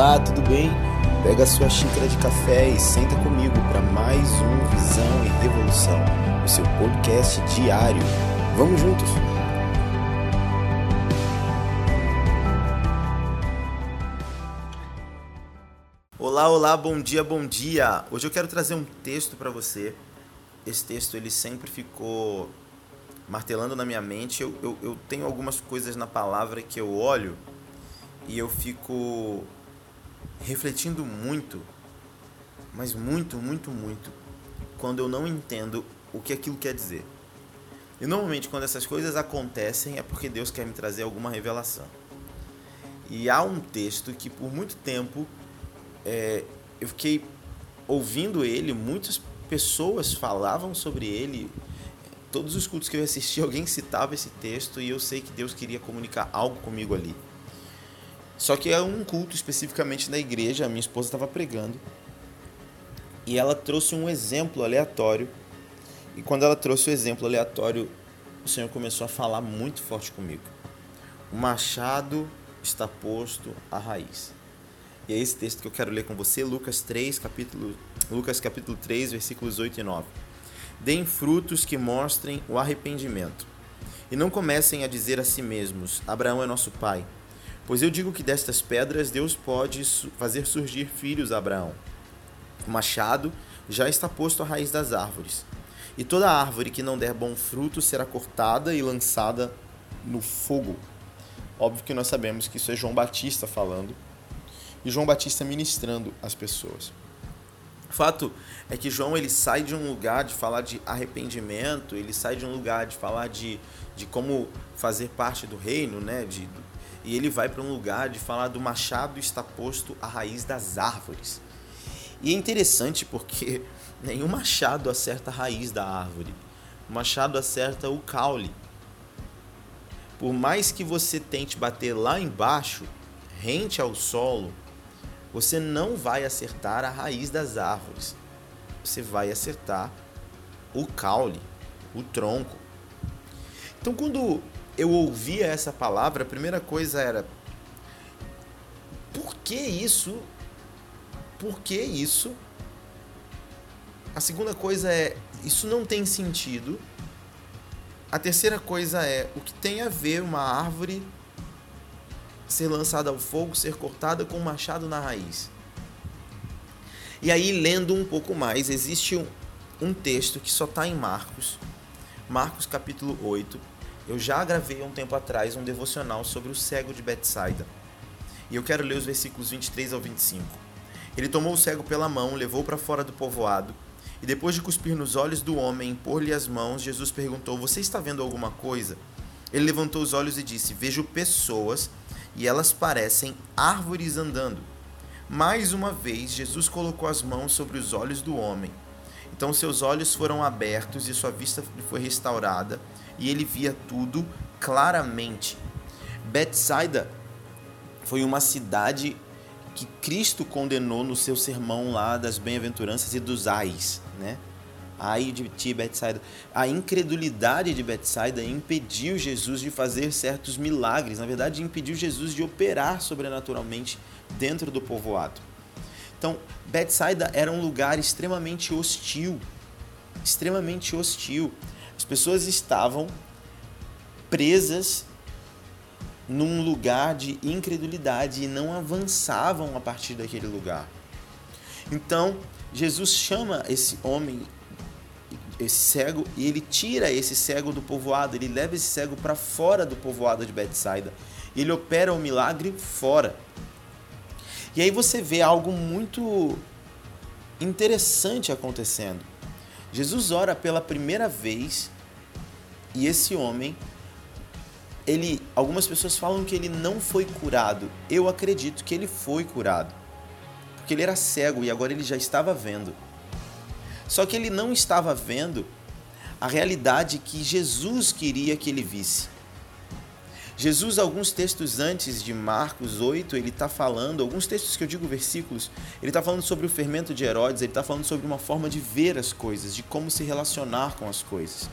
Olá, tudo bem? Pega sua xícara de café e senta comigo para mais um Visão e Revolução, o seu podcast diário. Vamos juntos? Olá, olá, bom dia, bom dia. Hoje eu quero trazer um texto para você. Esse texto ele sempre ficou martelando na minha mente. Eu, eu, eu tenho algumas coisas na palavra que eu olho e eu fico refletindo muito, mas muito, muito, muito, quando eu não entendo o que aquilo quer dizer. E normalmente quando essas coisas acontecem é porque Deus quer me trazer alguma revelação. E há um texto que por muito tempo é, eu fiquei ouvindo ele, muitas pessoas falavam sobre ele. Todos os cultos que eu assisti, alguém citava esse texto e eu sei que Deus queria comunicar algo comigo ali. Só que é um culto especificamente na igreja, a minha esposa estava pregando. E ela trouxe um exemplo aleatório. E quando ela trouxe o exemplo aleatório, o Senhor começou a falar muito forte comigo. O machado está posto à raiz. E é esse texto que eu quero ler com você, Lucas 3, capítulo, Lucas capítulo 3, versículos 8 e 9. Deem frutos que mostrem o arrependimento. E não comecem a dizer a si mesmos: Abraão é nosso pai Pois eu digo que destas pedras Deus pode fazer surgir filhos a Abraão. O machado já está posto à raiz das árvores. E toda árvore que não der bom fruto será cortada e lançada no fogo. Óbvio que nós sabemos que isso é João Batista falando e João Batista ministrando as pessoas. O fato é que João ele sai de um lugar de falar de arrependimento, ele sai de um lugar de falar de, de como fazer parte do reino, né? de, e ele vai para um lugar de falar do machado está posto à raiz das árvores. E é interessante porque nenhum machado acerta a raiz da árvore. O machado acerta o caule. Por mais que você tente bater lá embaixo, rente ao solo, você não vai acertar a raiz das árvores. Você vai acertar o caule, o tronco. Então, quando eu ouvia essa palavra, a primeira coisa era: por que isso? Por que isso? A segunda coisa é: isso não tem sentido. A terceira coisa é: o que tem a ver uma árvore ser lançada ao fogo, ser cortada com um machado na raiz? E aí, lendo um pouco mais, existe um, um texto que só está em Marcos, Marcos capítulo 8, eu já gravei um tempo atrás um devocional sobre o cego de Betsaida. E eu quero ler os versículos 23 ao 25. Ele tomou o cego pela mão, levou para fora do povoado, e depois de cuspir nos olhos do homem e pôr-lhe as mãos, Jesus perguntou: Você está vendo alguma coisa? Ele levantou os olhos e disse: Vejo pessoas, e elas parecem árvores andando. Mais uma vez, Jesus colocou as mãos sobre os olhos do homem. Então seus olhos foram abertos e sua vista foi restaurada, e ele via tudo claramente. Betsaida foi uma cidade que Cristo condenou no seu sermão lá das bem-aventuranças e dos ais, né? Ai de ti, Betsaida. A incredulidade de Betsaida impediu Jesus de fazer certos milagres. Na verdade, impediu Jesus de operar sobrenaturalmente dentro do povoado. Então, Betsaida era um lugar extremamente hostil. Extremamente hostil. As pessoas estavam presas num lugar de incredulidade e não avançavam a partir daquele lugar. Então, Jesus chama esse homem, esse cego, e ele tira esse cego do povoado, ele leva esse cego para fora do povoado de Betsaida. Ele opera o milagre fora. E aí você vê algo muito interessante acontecendo. Jesus ora pela primeira vez e esse homem, ele, algumas pessoas falam que ele não foi curado. Eu acredito que ele foi curado, porque ele era cego e agora ele já estava vendo. Só que ele não estava vendo a realidade que Jesus queria que ele visse. Jesus, alguns textos antes de Marcos 8, ele está falando, alguns textos que eu digo versículos, ele está falando sobre o fermento de Herodes, ele está falando sobre uma forma de ver as coisas, de como se relacionar com as coisas.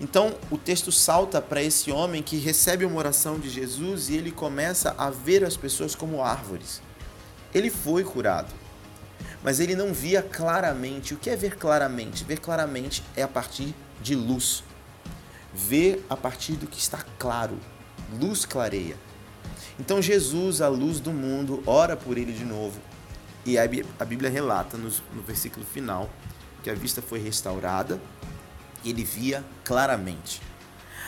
Então o texto salta para esse homem que recebe uma oração de Jesus e ele começa a ver as pessoas como árvores. Ele foi curado. Mas ele não via claramente. O que é ver claramente? Ver claramente é a partir de luz. Ver a partir do que está claro. Luz clareia. Então Jesus, a luz do mundo, ora por ele de novo. E a Bíblia relata no, no versículo final que a vista foi restaurada e ele via claramente.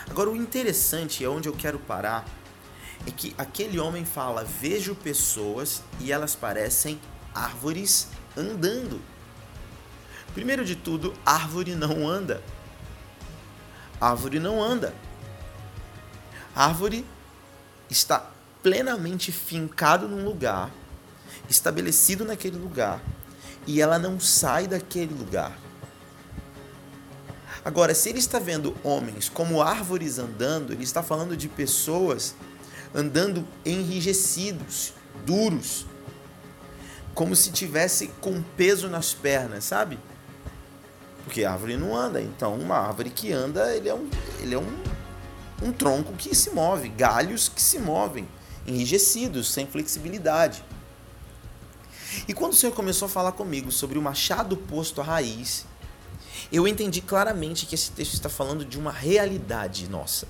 Agora, o interessante, é onde eu quero parar, é que aquele homem fala: Vejo pessoas e elas parecem árvores andando. Primeiro de tudo, árvore não anda. Árvore não anda. Árvore está plenamente fincado num lugar, estabelecido naquele lugar, e ela não sai daquele lugar. Agora, se ele está vendo homens como árvores andando, ele está falando de pessoas andando enrijecidos, duros, como se tivesse com peso nas pernas, sabe? Porque a árvore não anda, então uma árvore que anda, ele é um, ele é um, um tronco que se move, galhos que se movem enrijecidos, sem flexibilidade. E quando o Senhor começou a falar comigo sobre o machado posto à raiz, eu entendi claramente que esse texto está falando de uma realidade nossa.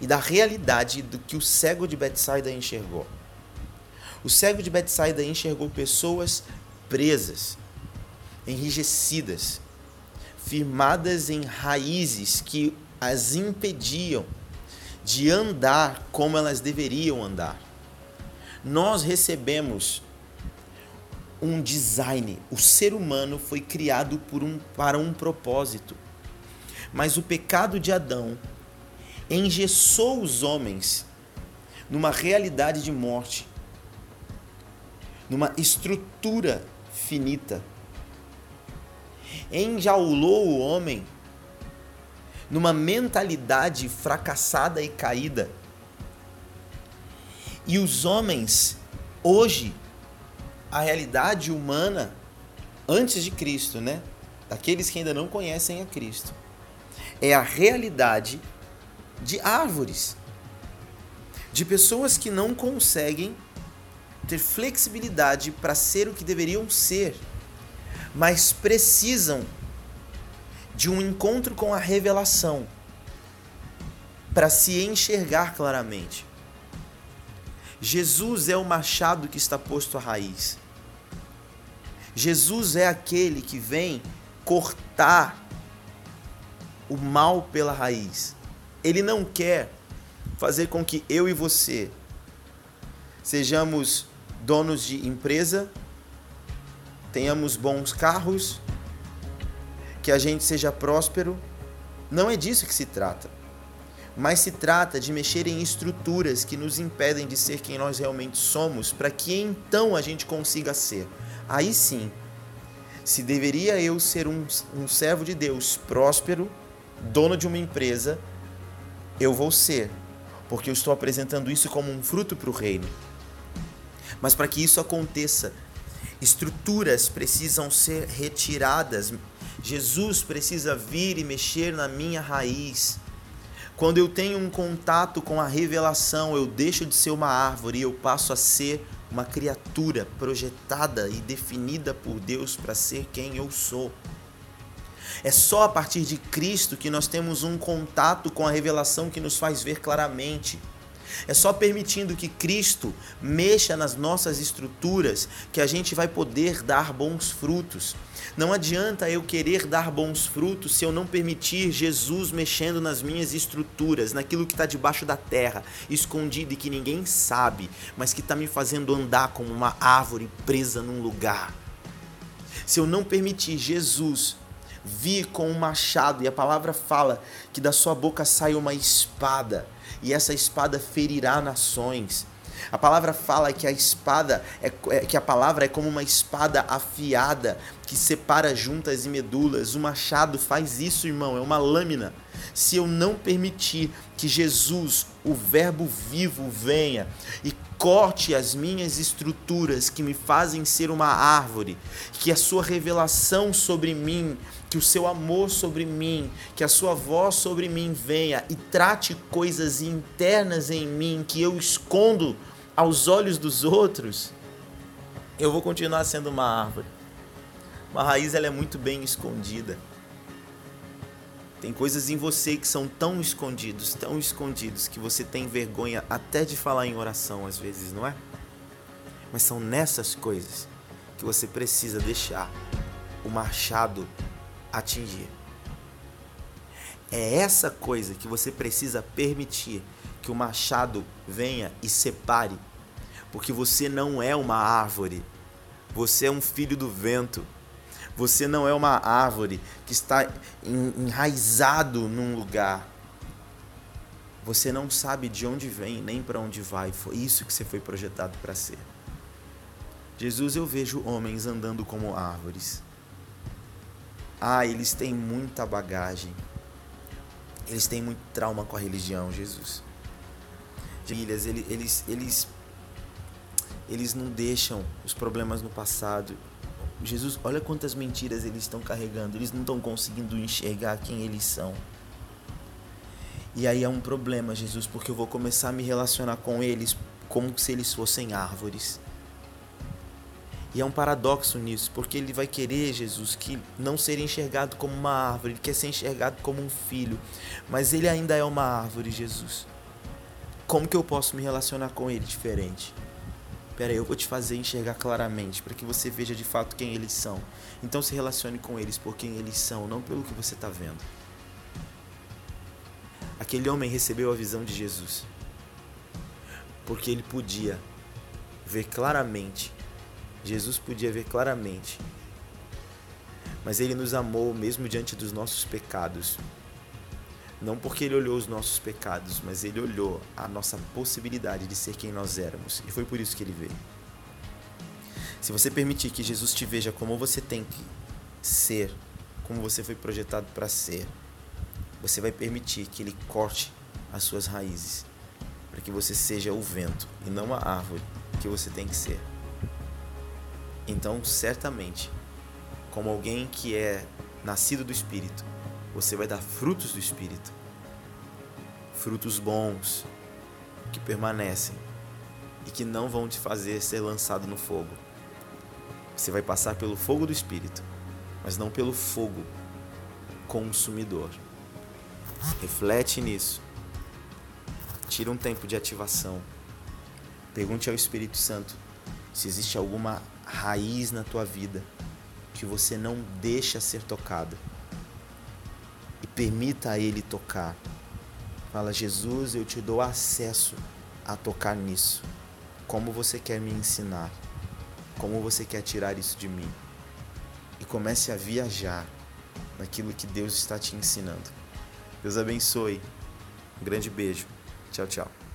E da realidade do que o cego de Betsaida enxergou. O cego de Betsaida enxergou pessoas presas, enrijecidas, firmadas em raízes que as impediam de andar como elas deveriam andar. Nós recebemos um design. O ser humano foi criado por um, para um propósito. Mas o pecado de Adão engessou os homens numa realidade de morte, numa estrutura finita. Enjaulou o homem numa mentalidade fracassada e caída. E os homens, hoje, a realidade humana antes de Cristo, né? Daqueles que ainda não conhecem a Cristo, é a realidade de árvores, de pessoas que não conseguem ter flexibilidade para ser o que deveriam ser, mas precisam de um encontro com a revelação para se enxergar claramente. Jesus é o machado que está posto à raiz. Jesus é aquele que vem cortar o mal pela raiz. Ele não quer fazer com que eu e você sejamos donos de empresa, tenhamos bons carros, que a gente seja próspero. Não é disso que se trata. Mas se trata de mexer em estruturas que nos impedem de ser quem nós realmente somos, para que então a gente consiga ser. Aí sim, se deveria eu ser um, um servo de Deus próspero, dono de uma empresa, eu vou ser, porque eu estou apresentando isso como um fruto para o reino. Mas para que isso aconteça, estruturas precisam ser retiradas, Jesus precisa vir e mexer na minha raiz. Quando eu tenho um contato com a revelação, eu deixo de ser uma árvore e eu passo a ser uma criatura projetada e definida por Deus para ser quem eu sou. É só a partir de Cristo que nós temos um contato com a revelação que nos faz ver claramente. É só permitindo que Cristo mexa nas nossas estruturas que a gente vai poder dar bons frutos. Não adianta eu querer dar bons frutos se eu não permitir Jesus mexendo nas minhas estruturas, naquilo que está debaixo da terra, escondido e que ninguém sabe, mas que está me fazendo andar como uma árvore presa num lugar. Se eu não permitir Jesus vir com um machado, e a palavra fala que da sua boca sai uma espada, e essa espada ferirá nações. A palavra fala que a espada é, é, que a palavra é como uma espada afiada que separa juntas e medulas. O machado faz isso, irmão, é uma lâmina. Se eu não permitir que Jesus, o Verbo vivo, venha e corte as minhas estruturas que me fazem ser uma árvore, que a sua revelação sobre mim, que o seu amor sobre mim, que a sua voz sobre mim venha e trate coisas internas em mim que eu escondo aos olhos dos outros, eu vou continuar sendo uma árvore. Uma raiz ela é muito bem escondida. Tem coisas em você que são tão escondidos, tão escondidos, que você tem vergonha até de falar em oração às vezes, não é? Mas são nessas coisas que você precisa deixar o machado atingir. É essa coisa que você precisa permitir que o machado venha e separe, porque você não é uma árvore, você é um filho do vento. Você não é uma árvore que está enraizado num lugar. Você não sabe de onde vem nem para onde vai. Foi isso que você foi projetado para ser. Jesus, eu vejo homens andando como árvores. Ah, eles têm muita bagagem. Eles têm muito trauma com a religião, Jesus. Eles, eles, eles, eles não deixam os problemas no passado. Jesus, olha quantas mentiras eles estão carregando. Eles não estão conseguindo enxergar quem eles são. E aí é um problema, Jesus, porque eu vou começar a me relacionar com eles como se eles fossem árvores. E é um paradoxo nisso, porque ele vai querer, Jesus, que não ser enxergado como uma árvore, ele quer ser enxergado como um filho, mas ele ainda é uma árvore, Jesus. Como que eu posso me relacionar com ele diferente? Pera aí, eu vou te fazer enxergar claramente, para que você veja de fato quem eles são. Então se relacione com eles por quem eles são, não pelo que você está vendo. Aquele homem recebeu a visão de Jesus, porque ele podia ver claramente Jesus podia ver claramente. Mas ele nos amou mesmo diante dos nossos pecados. Não porque ele olhou os nossos pecados, mas ele olhou a nossa possibilidade de ser quem nós éramos. E foi por isso que ele veio. Se você permitir que Jesus te veja como você tem que ser, como você foi projetado para ser, você vai permitir que ele corte as suas raízes, para que você seja o vento e não a árvore que você tem que ser. Então, certamente, como alguém que é nascido do Espírito, você vai dar frutos do Espírito. Frutos bons, que permanecem e que não vão te fazer ser lançado no fogo. Você vai passar pelo fogo do Espírito, mas não pelo fogo consumidor. Reflete nisso. Tira um tempo de ativação. Pergunte ao Espírito Santo se existe alguma raiz na tua vida que você não deixa ser tocado. Permita a Ele tocar. Fala, Jesus, eu te dou acesso a tocar nisso. Como você quer me ensinar? Como você quer tirar isso de mim? E comece a viajar naquilo que Deus está te ensinando. Deus abençoe. Um grande beijo. Tchau, tchau.